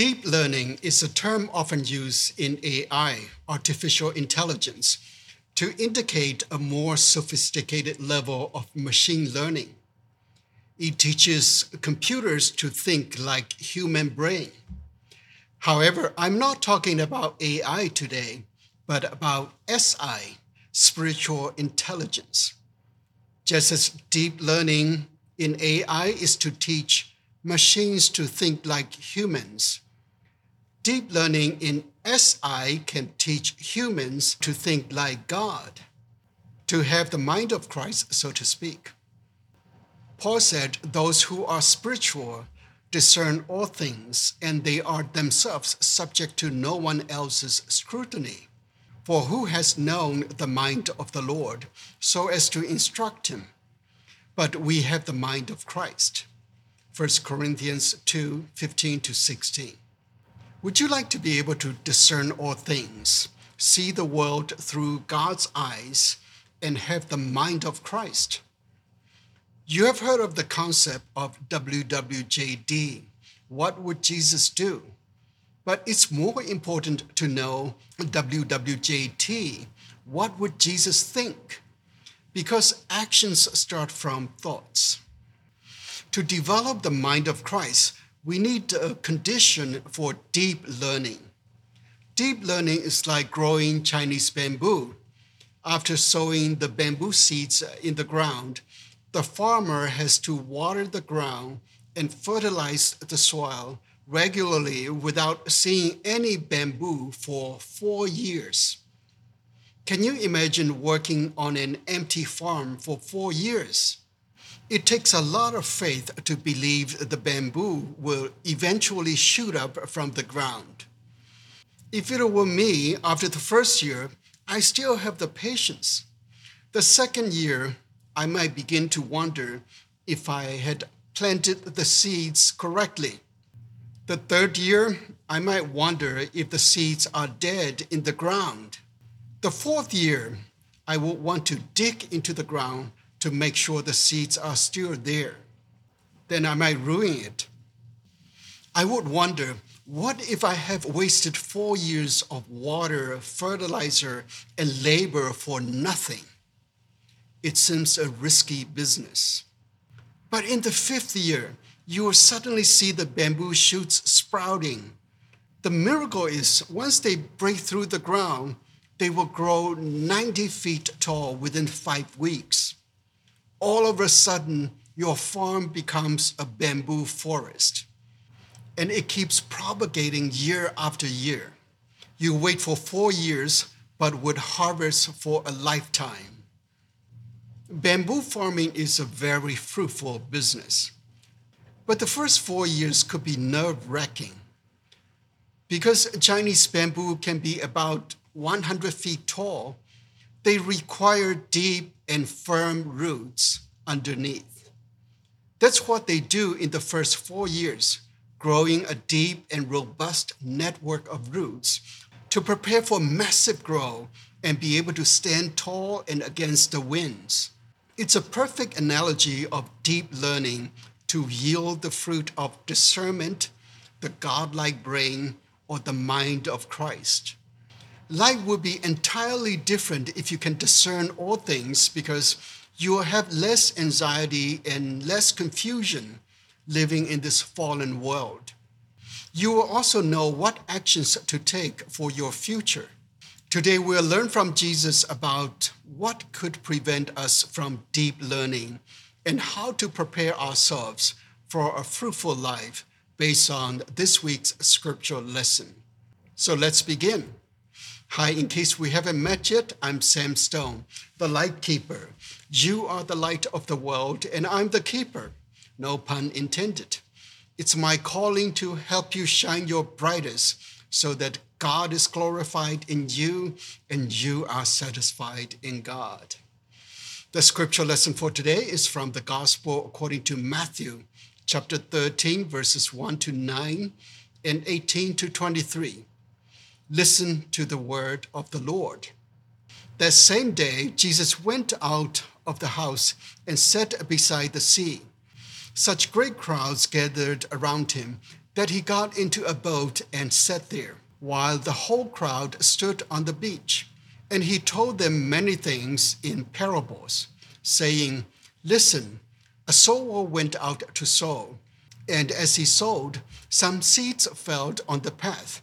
Deep learning is a term often used in AI, artificial intelligence, to indicate a more sophisticated level of machine learning. It teaches computers to think like human brain. However, I'm not talking about AI today, but about SI, spiritual intelligence. Just as deep learning in AI is to teach machines to think like humans, deep learning in SI can teach humans to think like God, to have the mind of Christ, so to speak. Paul said, Those who are spiritual discern all things, and they are themselves subject to no one else's scrutiny. For who has known the mind of the Lord so as to instruct him? But we have the mind of Christ. 1 Corinthians 2 15 to 16. Would you like to be able to discern all things, see the world through God's eyes, and have the mind of Christ? You have heard of the concept of WWJD. What would Jesus do? But it's more important to know WWJT. What would Jesus think? Because actions start from thoughts. To develop the mind of Christ, we need a condition for deep learning. Deep learning is like growing Chinese bamboo. After sowing the bamboo seeds in the ground, the farmer has to water the ground and fertilize the soil regularly without seeing any bamboo for four years. Can you imagine working on an empty farm for four years? It takes a lot of faith to believe the bamboo will eventually shoot up from the ground. If it were me, after the first year, I still have the patience. The second year, I might begin to wonder if I had planted the seeds correctly. The third year, I might wonder if the seeds are dead in the ground. The fourth year, I will want to dig into the ground to make sure the seeds are still there. Then I might ruin it. I would wonder what if I have wasted four years of water, fertilizer, and labor for nothing? It seems a risky business. But in the fifth year, you will suddenly see the bamboo shoots sprouting. The miracle is once they break through the ground, they will grow 90 feet tall within five weeks all of a sudden your farm becomes a bamboo forest. And it keeps propagating year after year. You wait for four years, but would harvest for a lifetime. Bamboo farming is a very fruitful business. But the first four years could be nerve wracking. Because Chinese bamboo can be about 100 feet tall, they require deep and firm roots underneath. That's what they do in the first four years, growing a deep and robust network of roots to prepare for massive growth and be able to stand tall and against the winds. It's a perfect analogy of deep learning to yield the fruit of discernment, the godlike brain, or the mind of Christ. Life will be entirely different if you can discern all things because you will have less anxiety and less confusion living in this fallen world. You will also know what actions to take for your future. Today, we'll learn from Jesus about what could prevent us from deep learning and how to prepare ourselves for a fruitful life based on this week's scriptural lesson. So let's begin. Hi, in case we haven't met yet, I'm Sam Stone, the light keeper. You are the light of the world, and I'm the keeper. No pun intended. It's my calling to help you shine your brightest so that God is glorified in you and you are satisfied in God. The scripture lesson for today is from the Gospel according to Matthew, chapter 13, verses 1 to 9 and 18 to 23. Listen to the word of the Lord. That same day, Jesus went out of the house and sat beside the sea. Such great crowds gathered around him that he got into a boat and sat there, while the whole crowd stood on the beach. And he told them many things in parables, saying, Listen, a sower went out to sow, and as he sowed, some seeds fell on the path,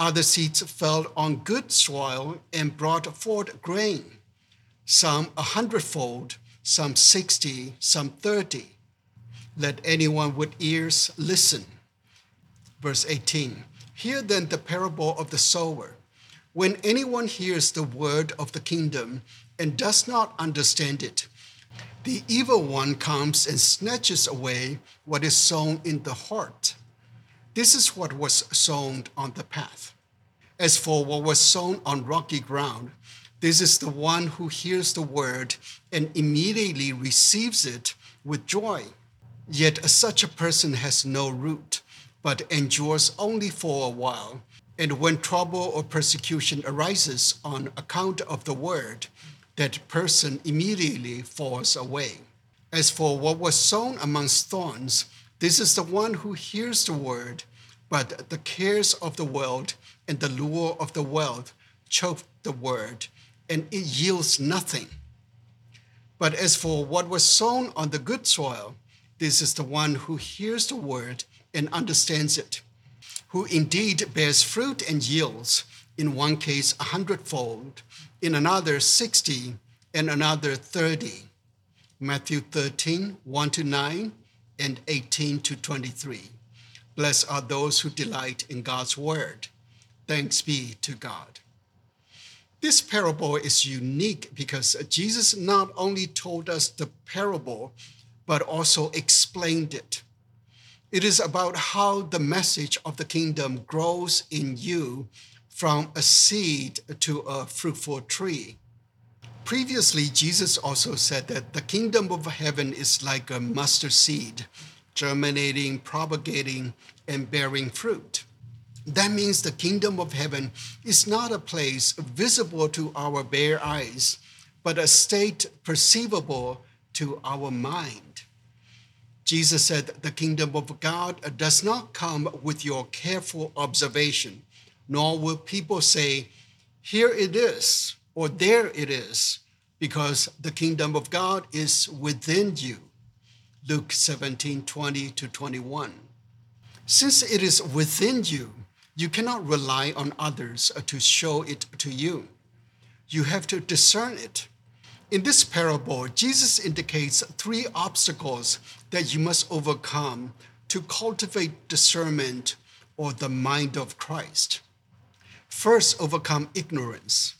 Other seeds fell on good soil and brought forth grain, some a hundredfold, some sixty, some thirty. Let anyone with ears listen. Verse 18 Hear then the parable of the sower. When anyone hears the word of the kingdom and does not understand it, the evil one comes and snatches away what is sown in the heart. This is what was sown on the path. As for what was sown on rocky ground, this is the one who hears the word and immediately receives it with joy. Yet such a person has no root, but endures only for a while. And when trouble or persecution arises on account of the word, that person immediately falls away. As for what was sown amongst thorns, this is the one who hears the word, but the cares of the world and the lure of the world choke the word, and it yields nothing. But as for what was sown on the good soil, this is the one who hears the word and understands it, who indeed bears fruit and yields, in one case a hundredfold, in another 60, and another 30. Matthew 13, 1 to 9, and 18 to 23. Blessed are those who delight in God's word. Thanks be to God. This parable is unique because Jesus not only told us the parable, but also explained it. It is about how the message of the kingdom grows in you from a seed to a fruitful tree. Previously, Jesus also said that the kingdom of heaven is like a mustard seed, germinating, propagating, and bearing fruit. That means the kingdom of heaven is not a place visible to our bare eyes, but a state perceivable to our mind. Jesus said the kingdom of God does not come with your careful observation nor will people say, Here it is, or there it is, because the kingdom of God is within you. Luke 17 20 to 21. Since it is within you, you cannot rely on others to show it to you. You have to discern it. In this parable, Jesus indicates three obstacles that you must overcome to cultivate discernment or the mind of Christ. First, overcome ignorance.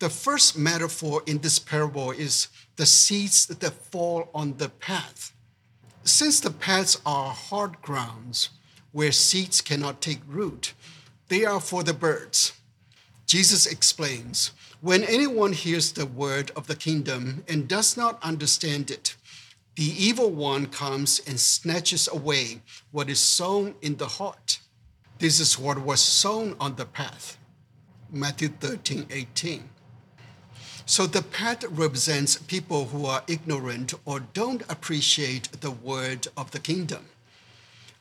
The first metaphor in this parable is the seeds that fall on the path. Since the paths are hard grounds where seeds cannot take root, they are for the birds. Jesus explains when anyone hears the word of the kingdom and does not understand it, the evil one comes and snatches away what is sown in the heart. This is what was sown on the path. Matthew 13, 18. So the path represents people who are ignorant or don't appreciate the word of the kingdom.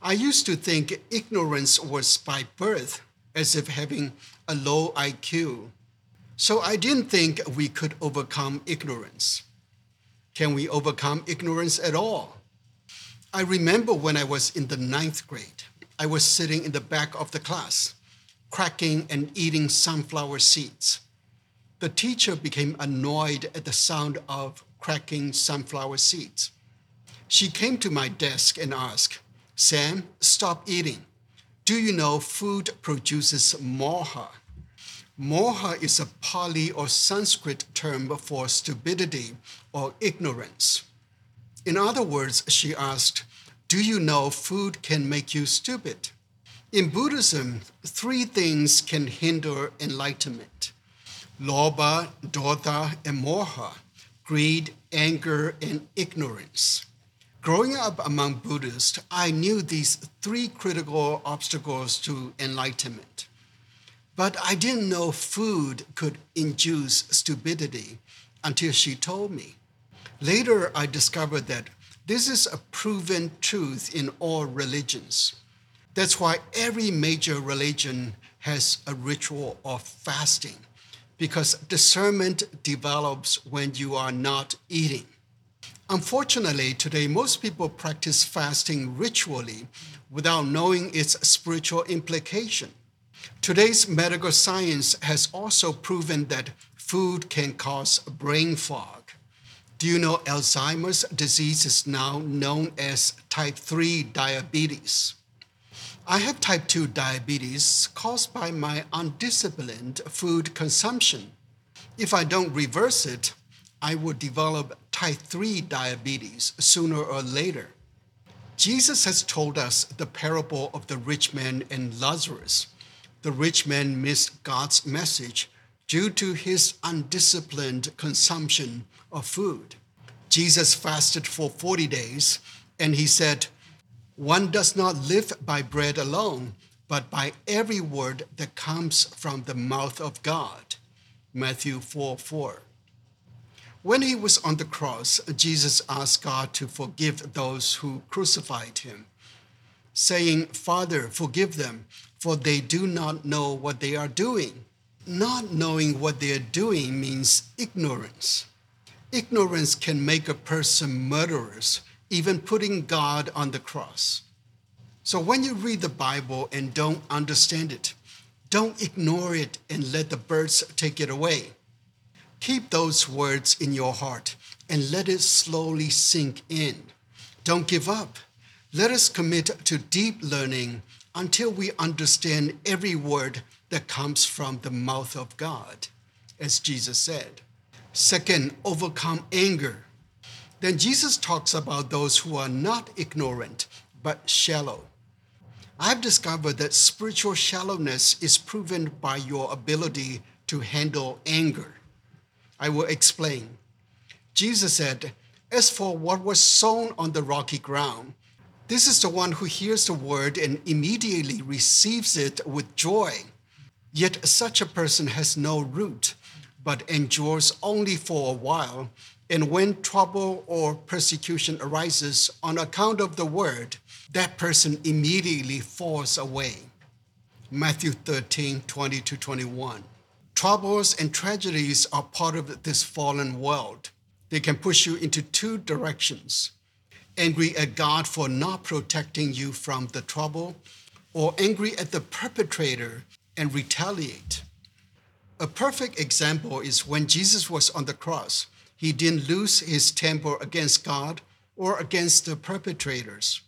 I used to think ignorance was by birth, as if having a low IQ. So I didn't think we could overcome ignorance. Can we overcome ignorance at all? I remember when I was in the ninth grade, I was sitting in the back of the class cracking and eating sunflower seeds. The teacher became annoyed at the sound of cracking sunflower seeds. She came to my desk and asked, Sam, stop eating. Do you know food produces moha? Moha is a Pali or Sanskrit term for stupidity or ignorance. In other words, she asked, Do you know food can make you stupid? In Buddhism, three things can hinder enlightenment lobha, dodha, and moha, greed, anger, and ignorance. Growing up among Buddhists, I knew these three critical obstacles to enlightenment. But I didn't know food could induce stupidity until she told me. Later, I discovered that this is a proven truth in all religions. That's why every major religion has a ritual of fasting, because discernment develops when you are not eating. Unfortunately, today most people practice fasting ritually without knowing its spiritual implication. Today's medical science has also proven that food can cause brain fog. Do you know Alzheimer's disease is now known as type 3 diabetes? I have type 2 diabetes caused by my undisciplined food consumption. If I don't reverse it, I will develop type 3 diabetes sooner or later. Jesus has told us the parable of the rich man and Lazarus. The rich man missed God's message due to his undisciplined consumption of food. Jesus fasted for 40 days and he said, one does not live by bread alone, but by every word that comes from the mouth of God. Matthew 4 4. When he was on the cross, Jesus asked God to forgive those who crucified him, saying, Father, forgive them, for they do not know what they are doing. Not knowing what they are doing means ignorance. Ignorance can make a person murderous even putting God on the cross. So when you read the Bible and don't understand it, don't ignore it and let the birds take it away. Keep those words in your heart and let it slowly sink in. Don't give up. Let us commit to deep learning until we understand every word that comes from the mouth of God, as Jesus said. Second, overcome anger. Then Jesus talks about those who are not ignorant, but shallow. I've discovered that spiritual shallowness is proven by your ability to handle anger. I will explain. Jesus said, As for what was sown on the rocky ground, this is the one who hears the word and immediately receives it with joy. Yet such a person has no root, but endures only for a while. And when trouble or persecution arises on account of the word, that person immediately falls away. Matthew 13, 20 to 21. Troubles and tragedies are part of this fallen world. They can push you into two directions angry at God for not protecting you from the trouble, or angry at the perpetrator and retaliate. A perfect example is when Jesus was on the cross he didn't lose his temper against God or against the perpetrators.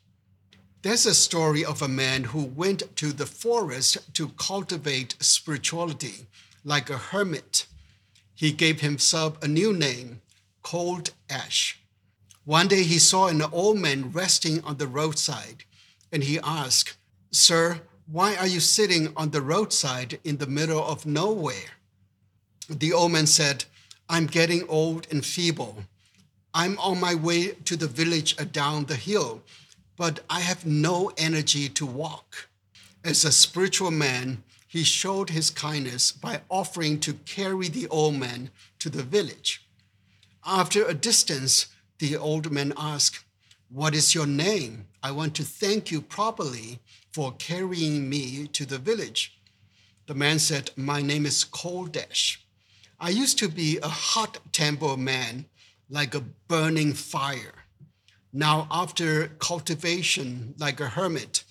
There's a story of a man who went to the forest to cultivate spirituality like a hermit. He gave himself a new name, Cold Ash. One day he saw an old man resting on the roadside, and he asked, Sir, why are you sitting on the roadside in the middle of nowhere? The old man said, I'm getting old and feeble. I'm on my way to the village down the hill, but I have no energy to walk. As a spiritual man, he showed his kindness by offering to carry the old man to the village. After a distance, the old man asked, What is your name? I want to thank you properly for carrying me to the village. The man said, My name is Koldesh. I used to be a hot tempered man, like a burning fire. Now, after cultivation, like a hermit,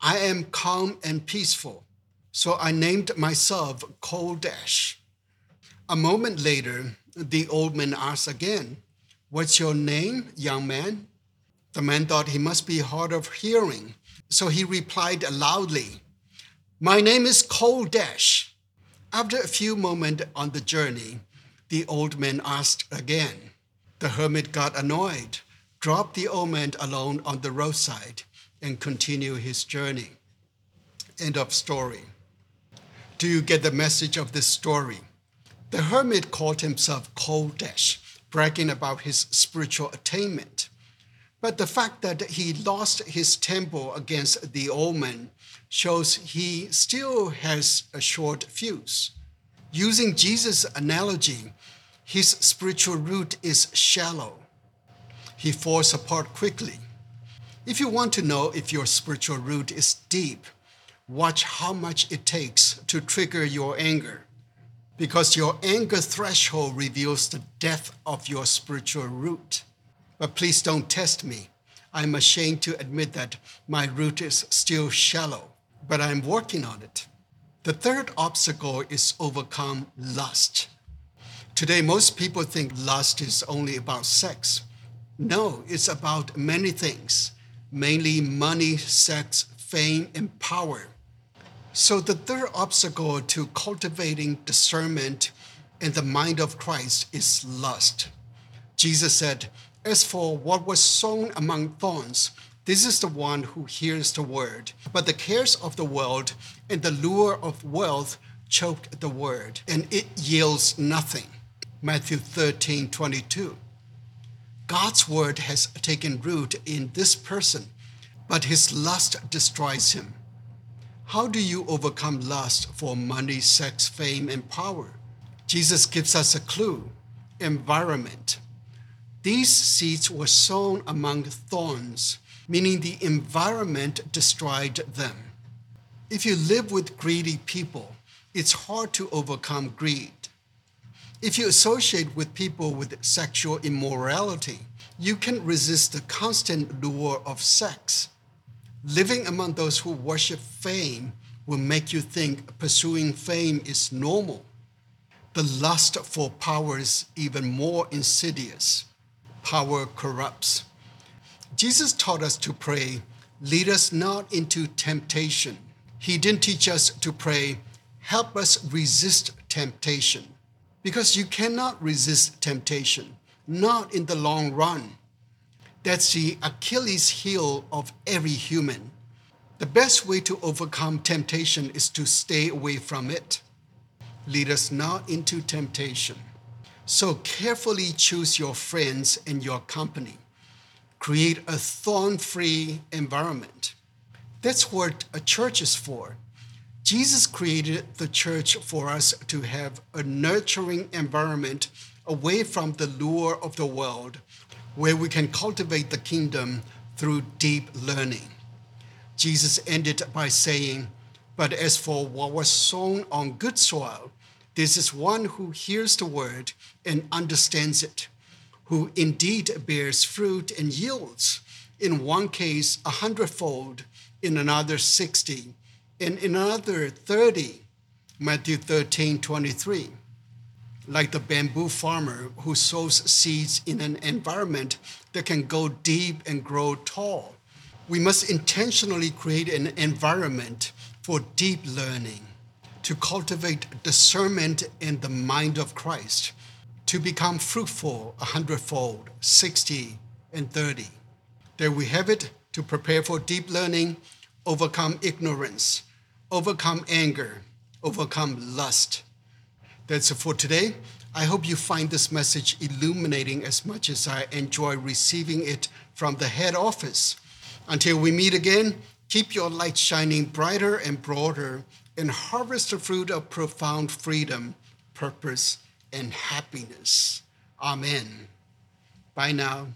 I am calm and peaceful. So I named myself Koldesh. A moment later, the old man asked again, What's your name, young man? The man thought he must be hard of hearing, so he replied loudly, My name is Koldesh. After a few moments on the journey, the old man asked again. The hermit got annoyed, dropped the old man alone on the roadside, and continued his journey. End of story. Do you get the message of this story? The hermit called himself Kodesh, bragging about his spiritual attainment. But the fact that he lost his temple against the omen shows he still has a short fuse. Using Jesus' analogy, his spiritual root is shallow. He falls apart quickly. If you want to know if your spiritual root is deep, watch how much it takes to trigger your anger, because your anger threshold reveals the depth of your spiritual root. But please don't test me. I'm ashamed to admit that my root is still shallow, but I'm working on it. The third obstacle is overcome lust. Today, most people think lust is only about sex. No, it's about many things, mainly money, sex, fame, and power. So, the third obstacle to cultivating discernment in the mind of Christ is lust. Jesus said, As for what was sown among thorns, this is the one who hears the word, but the cares of the world and the lure of wealth choke the word, and it yields nothing. Matthew 13 22. God's word has taken root in this person, but his lust destroys him. How do you overcome lust for money, sex, fame, and power? Jesus gives us a clue environment. These seeds were sown among thorns meaning the environment destroyed them. If you live with greedy people, it's hard to overcome greed. If you associate with people with sexual immorality, you can resist the constant lure of sex. Living among those who worship fame will make you think pursuing fame is normal. The lust for power is even more insidious. Power corrupts. Jesus taught us to pray, lead us not into temptation. He didn't teach us to pray, help us resist temptation. Because you cannot resist temptation, not in the long run. That's the Achilles heel of every human. The best way to overcome temptation is to stay away from it. Lead us not into temptation. So carefully choose your friends and your company create a thorn free environment. That's what a church is for. Jesus created the church for us to have a nurturing environment away from the lure of the world, where we can cultivate the kingdom through deep learning. Jesus ended by saying, But as for what was sown on good soil, this is one who hears the word and understands it who indeed bears fruit and yields, in one case a hundredfold, in another 60, and in another 30. Matthew 13, 23. Like the bamboo farmer who sows seeds in an environment that can go deep and grow tall. We must intentionally create an environment for deep learning, to cultivate discernment in the mind of Christ to become fruitful a hundredfold, 60, and 30. There we have it to prepare for deep learning, overcome ignorance, overcome anger, overcome lust. That's it for today. I hope you find this message illuminating as much as I enjoy receiving it from the head office. Until we meet again, keep your light shining brighter and broader and harvest the fruit of profound freedom, purpose, and happiness. Amen. Bye now.